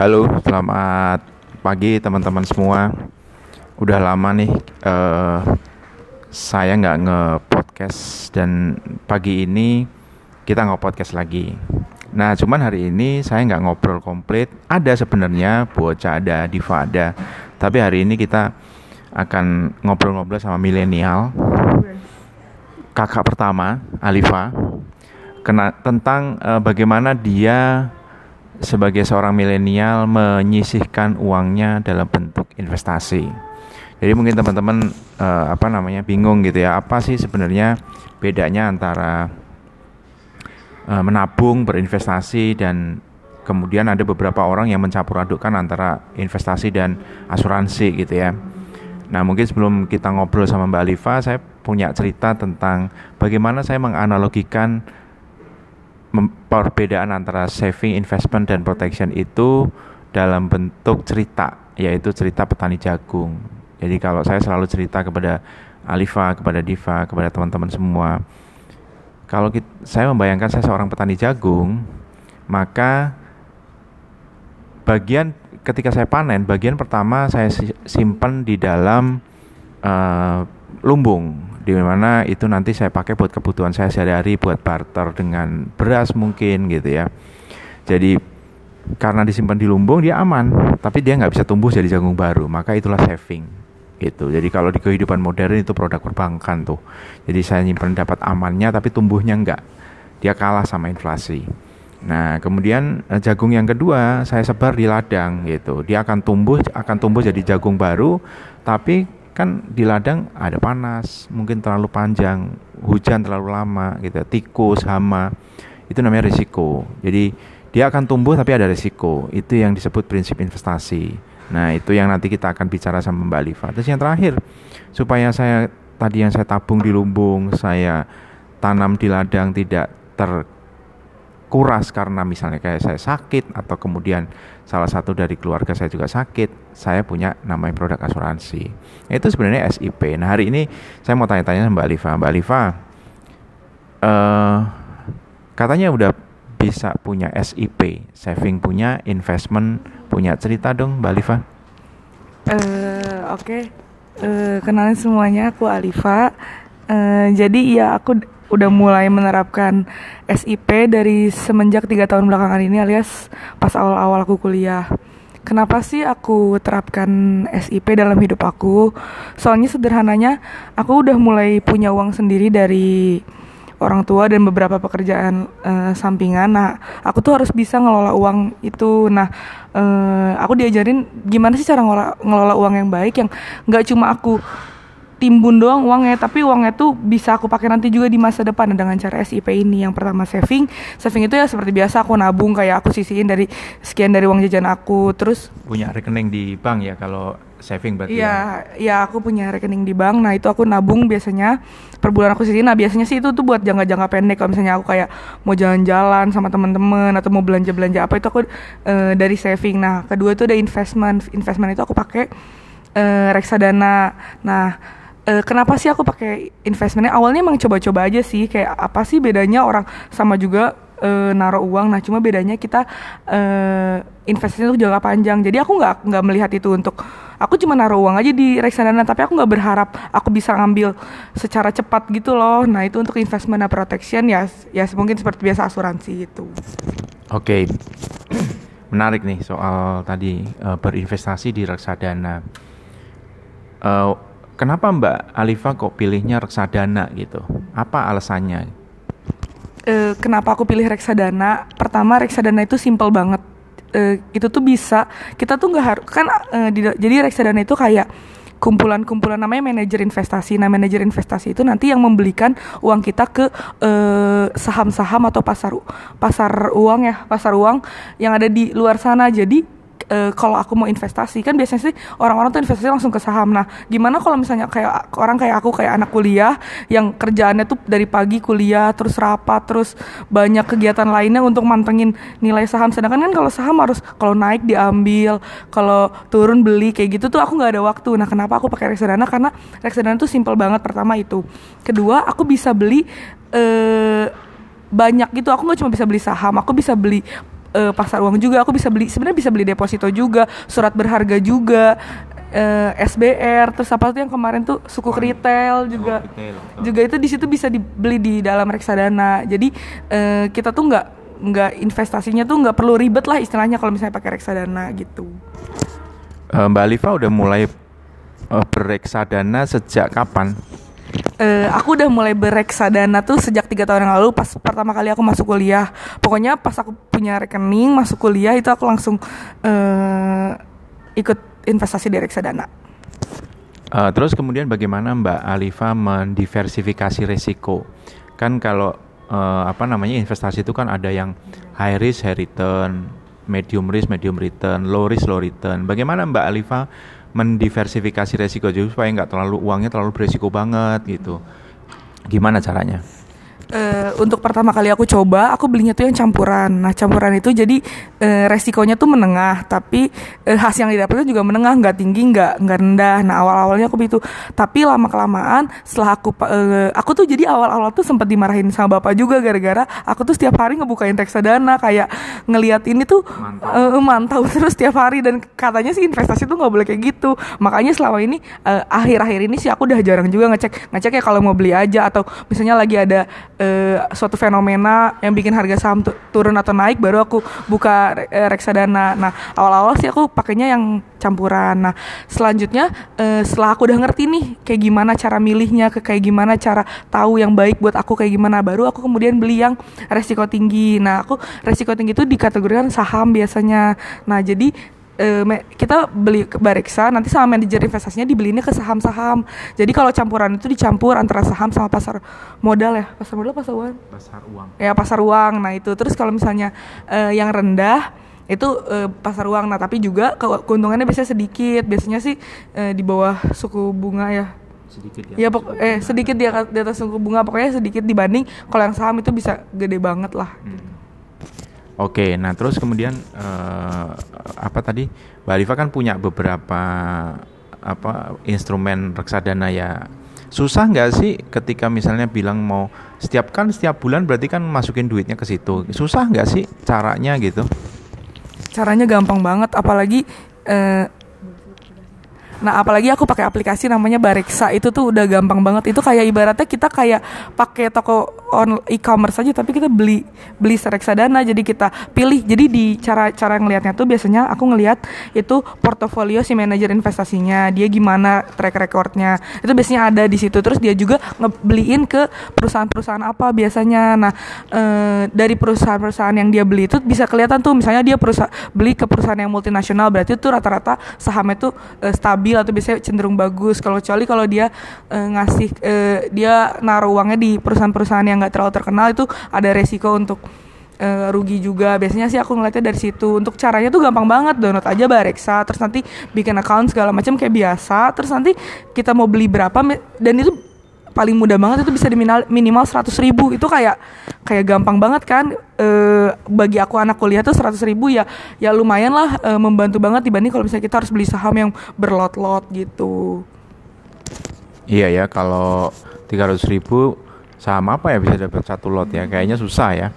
Halo, selamat pagi teman-teman semua. Udah lama nih uh, saya nggak nge-podcast dan pagi ini kita nge-podcast lagi. Nah, cuman hari ini saya nggak ngobrol komplit. Ada sebenarnya bocah ada, diva ada. Tapi hari ini kita akan ngobrol-ngobrol sama milenial. Kakak pertama, Alifa, kena tentang uh, bagaimana dia sebagai seorang milenial menyisihkan uangnya dalam bentuk investasi. Jadi mungkin teman-teman uh, apa namanya bingung gitu ya, apa sih sebenarnya bedanya antara uh, menabung, berinvestasi dan kemudian ada beberapa orang yang mencampur adukkan antara investasi dan asuransi gitu ya. Nah mungkin sebelum kita ngobrol sama Mbak Alifa, saya punya cerita tentang bagaimana saya menganalogikan perbedaan antara saving, investment dan protection itu dalam bentuk cerita, yaitu cerita petani jagung. Jadi kalau saya selalu cerita kepada Alifa, kepada Diva, kepada teman-teman semua, kalau kita, saya membayangkan saya seorang petani jagung, maka bagian ketika saya panen, bagian pertama saya simpan di dalam uh, lumbung di mana itu nanti saya pakai buat kebutuhan saya sehari-hari buat barter dengan beras mungkin gitu ya. Jadi karena disimpan di lumbung dia aman. Tapi dia nggak bisa tumbuh jadi jagung baru maka itulah saving gitu. Jadi kalau di kehidupan modern itu produk perbankan tuh. Jadi saya nyimpan dapat amannya tapi tumbuhnya enggak dia kalah sama inflasi. Nah, kemudian eh, jagung yang kedua saya sebar di ladang gitu. Dia akan tumbuh akan tumbuh jadi jagung baru, tapi kan di ladang ada panas, mungkin terlalu panjang, hujan terlalu lama gitu, tikus, hama. Itu namanya risiko. Jadi dia akan tumbuh tapi ada risiko. Itu yang disebut prinsip investasi. Nah, itu yang nanti kita akan bicara sama Mbak Liva. Terus yang terakhir, supaya saya tadi yang saya tabung di lumbung, saya tanam di ladang tidak ter kuras karena misalnya kayak saya sakit atau kemudian salah satu dari keluarga saya juga sakit, saya punya namanya produk asuransi. Itu sebenarnya SIP. Nah hari ini saya mau tanya-tanya Mbak Alifa. Mbak Alifa, uh, katanya udah bisa punya SIP, saving punya, investment punya. Cerita dong Mbak Alifa. Uh, Oke, okay. uh, eh, kenalin semuanya, aku Alifa. Uh, jadi ya aku udah mulai menerapkan SIP dari semenjak tiga tahun belakangan ini alias pas awal-awal aku kuliah. Kenapa sih aku terapkan SIP dalam hidup aku? Soalnya sederhananya aku udah mulai punya uang sendiri dari orang tua dan beberapa pekerjaan uh, sampingan. Nah, aku tuh harus bisa ngelola uang itu. Nah, uh, aku diajarin gimana sih cara ngelola, ngelola uang yang baik yang nggak cuma aku timbun doang uangnya tapi uangnya tuh bisa aku pakai nanti juga di masa depan. Dengan cara SIP ini yang pertama saving saving itu ya seperti biasa aku nabung kayak aku sisihin dari sekian dari uang jajan aku. Terus punya rekening di bank ya kalau saving berarti ya? ya aku punya rekening di bank. Nah itu aku nabung biasanya per bulan aku sisihin. Nah biasanya sih itu tuh buat jangka-jangka pendek. Kalau misalnya aku kayak mau jalan-jalan sama teman-teman atau mau belanja-belanja apa itu aku uh, dari saving. Nah kedua itu ada investment. Investment itu aku pakai uh, reksadana. Nah uh, kenapa sih aku pakai investmentnya? Awalnya emang coba-coba aja sih kayak apa sih bedanya orang sama juga uh, naruh uang. Nah cuma bedanya kita uh, investasinya itu jangka panjang. Jadi aku nggak nggak melihat itu untuk aku cuma naruh uang aja di reksadana tapi aku nggak berharap aku bisa ngambil secara cepat gitu loh. Nah itu untuk investment dan protection ya ya mungkin seperti biasa asuransi itu oke. Okay. menarik nih soal tadi uh, berinvestasi di reksadana. Uh, Kenapa Mbak Alifa kok pilihnya reksadana gitu? Apa alasannya? E, kenapa aku pilih reksadana? Pertama reksadana itu simple banget. E, itu tuh bisa kita tuh nggak harus kan e, di, jadi reksadana itu kayak kumpulan-kumpulan namanya manajer investasi. Nah, manajer investasi itu nanti yang membelikan uang kita ke saham-saham atau pasar pasar uang ya, pasar uang yang ada di luar sana. Jadi uh, kalau aku mau investasi kan biasanya sih orang-orang tuh investasi langsung ke saham. Nah, gimana kalau misalnya kayak orang kayak aku kayak anak kuliah yang kerjaannya tuh dari pagi kuliah terus rapat terus banyak kegiatan lainnya untuk mantengin nilai saham. Sedangkan kan kalau saham harus kalau naik diambil, kalau turun beli kayak gitu tuh aku nggak ada waktu. Nah, kenapa aku pakai reksadana? Karena reksadana tuh simple banget pertama itu. Kedua, aku bisa beli uh, banyak gitu. Aku nggak cuma bisa beli saham, aku bisa beli eh, pasar uang juga aku bisa beli sebenarnya bisa beli deposito juga surat berharga juga eh, SBR terus apa tuh yang kemarin tuh suku retail juga. retail, juga itu di situ bisa dibeli di dalam reksadana. Jadi eh, kita tuh nggak nggak investasinya tuh nggak perlu ribet lah istilahnya kalau misalnya pakai reksadana gitu. Eh, Mbak Alifa udah mulai eh, bereksadana sejak kapan? Eh, aku udah mulai bereksadana tuh sejak tiga tahun yang lalu pas pertama kali aku masuk kuliah pokoknya pas aku punya rekening masuk kuliah itu aku langsung eh, ikut investasi di reksadana Eh, terus kemudian bagaimana Mbak Alifa mendiversifikasi resiko? Kan kalau eh, apa namanya investasi itu kan ada yang high risk, high return, medium risk, medium return, low risk, low return. Bagaimana Mbak Alifa mendiversifikasi resiko jadi supaya nggak terlalu uangnya terlalu beresiko banget gitu? Gimana caranya? Eh, untuk pertama kali aku coba, aku belinya tuh yang campuran. Nah, campuran itu jadi eh, resikonya tuh menengah, tapi eh, hasil yang didapatnya juga menengah, nggak tinggi, nggak nggak rendah. Nah, awal-awalnya aku begitu. Tapi lama kelamaan, setelah aku eh, aku tuh jadi awal-awal tuh sempat dimarahin sama bapak juga gara-gara aku tuh setiap hari ngebukain reksadana kayak ngelihat ini tuh Mantau. eh, mantau terus setiap hari dan katanya sih investasi tuh nggak boleh kayak gitu. Makanya selama ini akhir-akhir ini sih aku udah jarang juga ngecek ngecek ya kalau mau beli aja atau misalnya lagi ada eh, suatu fenomena yang bikin harga saham tu- turun atau naik baru aku buka re- eh, reksadana. Nah awal-awal sih aku pakainya yang campuran. Nah selanjutnya eh, setelah aku udah ngerti nih kayak gimana cara milihnya, ke kayak gimana cara tahu yang baik buat aku kayak gimana, baru aku kemudian beli yang resiko tinggi. Nah aku resiko tinggi itu dikategorikan saham biasanya. Nah jadi me- kita beli ke Bareksa nanti sama manajer investasinya dibelinya ke saham-saham. Jadi kalau campuran itu dicampur antara saham sama pasar modal ya, pasar modal pasar uang. Pasar uang. Ya pasar uang. Nah itu terus kalau misalnya eh, yang rendah itu eh, pasar uang. Nah tapi juga ke- keuntungannya biasanya sedikit. Biasanya sih eh, di bawah suku bunga ya. Sedikit Ya pok eh sedikit di, atas- di atas suku bunga pokoknya sedikit dibanding kalau yang saham itu bisa gede banget lah. Oke, nah terus kemudian eh, apa tadi Mbak Alifa kan punya beberapa apa instrumen reksadana ya. Susah nggak sih ketika misalnya bilang mau setiap kan setiap bulan berarti kan masukin duitnya ke situ. Susah nggak sih caranya gitu? Caranya gampang banget apalagi eh, Nah, apalagi aku pakai aplikasi namanya Bareksa itu tuh udah gampang banget. Itu kayak ibaratnya kita kayak pakai toko on e-commerce aja tapi kita beli beli reksadana jadi kita pilih. Jadi di cara cara ngelihatnya tuh biasanya aku ngelihat itu portofolio si manajer investasinya, dia gimana track recordnya. Itu biasanya ada di situ. Terus dia juga ngebeliin ke perusahaan-perusahaan apa biasanya. Nah, eh, dari perusahaan-perusahaan yang dia beli itu bisa kelihatan tuh misalnya dia perusahaan beli ke perusahaan yang multinasional berarti itu rata-rata sahamnya tuh eh, stabil atau biasanya cenderung bagus. Kalau kecuali kalau dia eh, ngasih eh, dia naruh uangnya di perusahaan-perusahaan yang nggak terlalu terkenal itu ada resiko untuk eh, rugi juga. Biasanya sih aku ngeliatnya dari situ. Untuk caranya tuh gampang banget. Download aja Bareksa, terus nanti bikin account segala macam kayak biasa. Terus nanti kita mau beli berapa dan itu paling mudah banget itu bisa di minimal, 100 ribu itu kayak kayak gampang banget kan Eh, bagi aku anak kuliah tuh 100 ribu ya ya lumayan lah eh, membantu banget dibanding kalau misalnya kita harus beli saham yang berlot-lot gitu Iya ya, kalau 300 ribu saham apa ya bisa dapat satu lot ya? Kayaknya susah ya.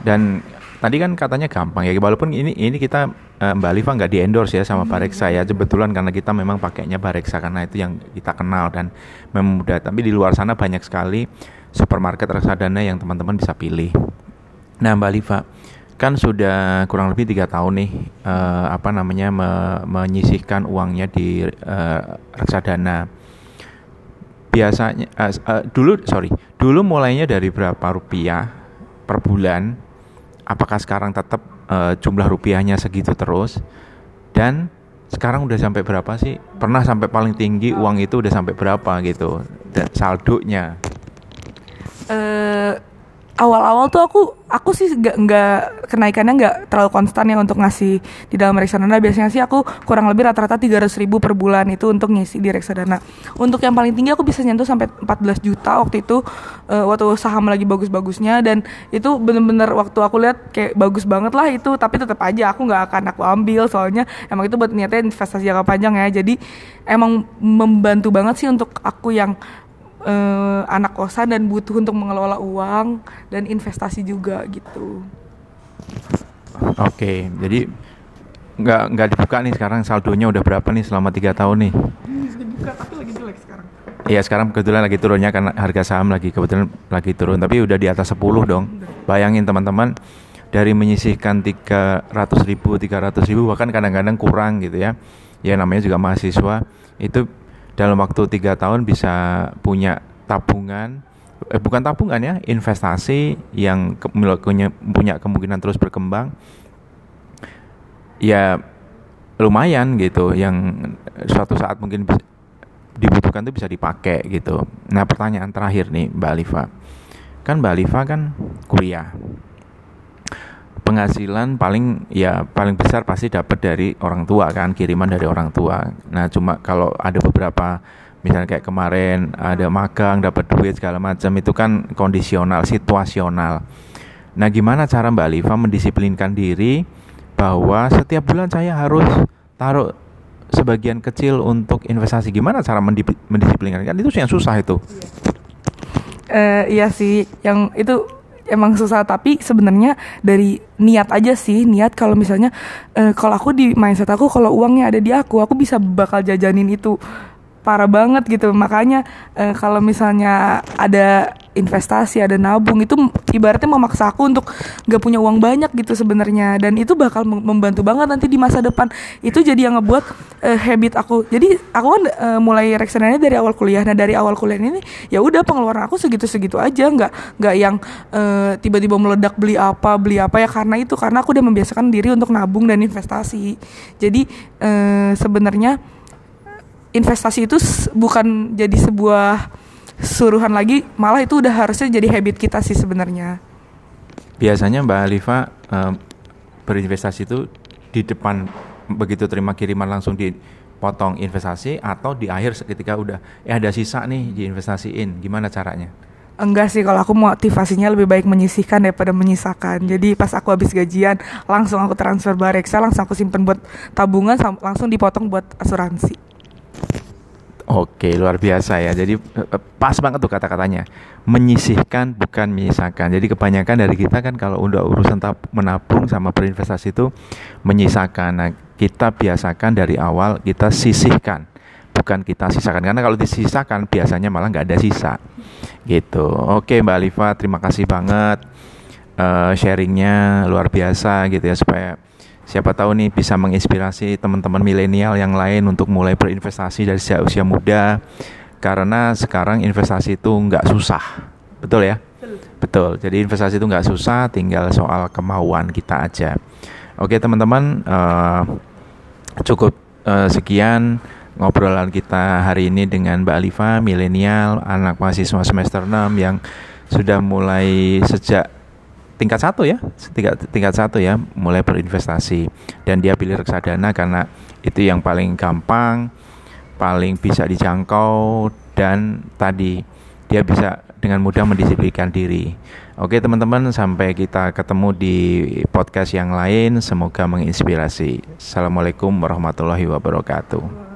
Dan tadi kan katanya gampang ya, walaupun ini ini kita eh, Mbak Alifa nggak di endorse ya sama Bareksa ya, kebetulan karena kita memang pakainya Bareksa karena itu yang kita kenal dan memang mudah. Tapi di luar sana banyak sekali supermarket reksadana yang teman-teman bisa pilih. Nah Mbak Alifa, kan sudah kurang lebih tiga tahun nih eh, apa namanya me- menyisihkan uangnya di eh, reksadana biasanya s- eh, dulu sorry dulu mulainya dari berapa rupiah per bulan apakah sekarang tetap eh, jumlah rupiahnya segitu terus. Dan sekarang udah sampai berapa sih? Pernah sampai paling tinggi uang itu udah sampai berapa gitu? Dan saldonya. Eh awal-awal tuh aku aku sih nggak nggak kenaikannya nggak terlalu konstan ya untuk ngasih di dalam reksadana. Biasanya sih aku kurang lebih rata-rata 300 ribu per bulan itu untuk ngisi di reksadana. Untuk yang paling tinggi aku bisa nyentuh sampai 14 juta waktu itu eh, waktu saham lagi bagus-bagusnya. Dan itu bener-bener waktu aku lihat kayak bagus banget lah itu tapi tetap aja aku nggak akan aku ambil. Soalnya emang itu buat niatnya investasi jangka panjang ya. Jadi emang membantu banget sih untuk aku yang eh, anak kosan dan butuh untuk mengelola uang dan investasi juga gitu. Oke, jadi nggak nggak dibuka nih sekarang saldonya udah berapa nih selama tiga tahun nih? Bisa dibuka tapi lagi jelek sekarang. Iya sekarang kebetulan lagi turunnya karena harga saham lagi kebetulan lagi turun tapi udah di atas 10 dong. Bayangin teman-teman dari menyisihkan 300 ribu, 300 ribu bahkan kadang-kadang kurang gitu ya. Ya namanya juga mahasiswa itu dalam waktu tiga tahun bisa punya tabungan eh, bukan tabungan ya investasi yang ke, punya, kemungkinan terus berkembang. Ya lumayan gitu yang suatu saat mungkin bisa, dibutuhkan itu bisa dipakai gitu. Nah pertanyaan terakhir nih Mbak Alifa, kan Mbak Alifa kan kuliah, penghasilan paling ya paling besar pasti dapat dari orang tua kan kiriman dari orang tua. Nah cuma kalau ada beberapa misalnya kayak kemarin ada magang dapat duit segala macam itu kan kondisional situasional. Nah gimana cara Mbak Alifa mendisiplinkan diri bahwa setiap bulan saya harus taruh sebagian kecil untuk investasi gimana cara mendisiplinkan kan itu yang susah itu uh, iya sih yang itu emang susah tapi sebenarnya dari niat aja sih niat kalau misalnya uh, kalau aku di mindset aku kalau uangnya ada di aku aku bisa bakal jajanin itu parah banget gitu. Makanya e, kalau misalnya ada investasi ada nabung itu ibaratnya memaksa aku untuk nggak punya uang banyak gitu sebenarnya. Dan itu bakal membantu banget nanti di masa depan. Itu jadi yang ngebuat e, habit aku. Jadi aku kan e, mulai reksadana dari awal kuliah. Nah dari awal kuliah ini ya udah pengeluaran aku segitu segitu aja. Nggak nggak yang tiba-tiba meledak beli apa beli apa. Ya karena itu karena aku udah membiasakan diri untuk nabung dan investasi. Jadi sebenarnya investasi itu bukan jadi sebuah suruhan lagi, malah itu udah harusnya jadi habit kita sih sebenarnya. Biasanya Mbak Alifa um, berinvestasi itu di depan begitu terima kiriman langsung dipotong investasi atau di akhir ketika udah eh ada sisa nih diinvestasiin, gimana caranya? Enggak sih, kalau aku motivasinya lebih baik menyisihkan daripada menyisakan. Jadi pas aku habis gajian, langsung aku transfer bareksa, langsung aku simpen buat tabungan, langsung dipotong buat asuransi. Oke, luar biasa ya. Jadi eh, pas banget tuh kata-katanya. Menyisihkan bukan menyisakan. Jadi kebanyakan dari kita kan kalau udah urusan menabung sama berinvestasi itu menyisakan. Nah, kita biasakan dari awal kita sisihkan, bukan kita sisakan. Karena kalau disisakan biasanya malah nggak ada sisa. Gitu. Oke, Mbak Alifa, terima kasih banget uh, sharingnya luar biasa gitu ya supaya siapa tahu nih bisa menginspirasi teman-teman milenial yang lain untuk mulai berinvestasi dari sejak usia muda. Karena sekarang investasi itu nggak susah. Betul ya? Betul. Jadi investasi itu nggak susah tinggal soal kemauan kita aja. Oke teman-teman uh, cukup uh, sekian ngobrolan kita hari ini dengan Mbak Alifa milenial anak mahasiswa semester 6 yang sudah mulai sejak tingkat satu ya tingkat tingkat satu ya mulai berinvestasi. Dan dia pilih reksadana karena itu yang paling gampang paling bisa dijangkau dan tadi dia bisa dengan mudah mendisiplinkan diri. Oke teman-teman sampai kita ketemu di podcast yang lain. Semoga menginspirasi. Assalamualaikum warahmatullahi wabarakatuh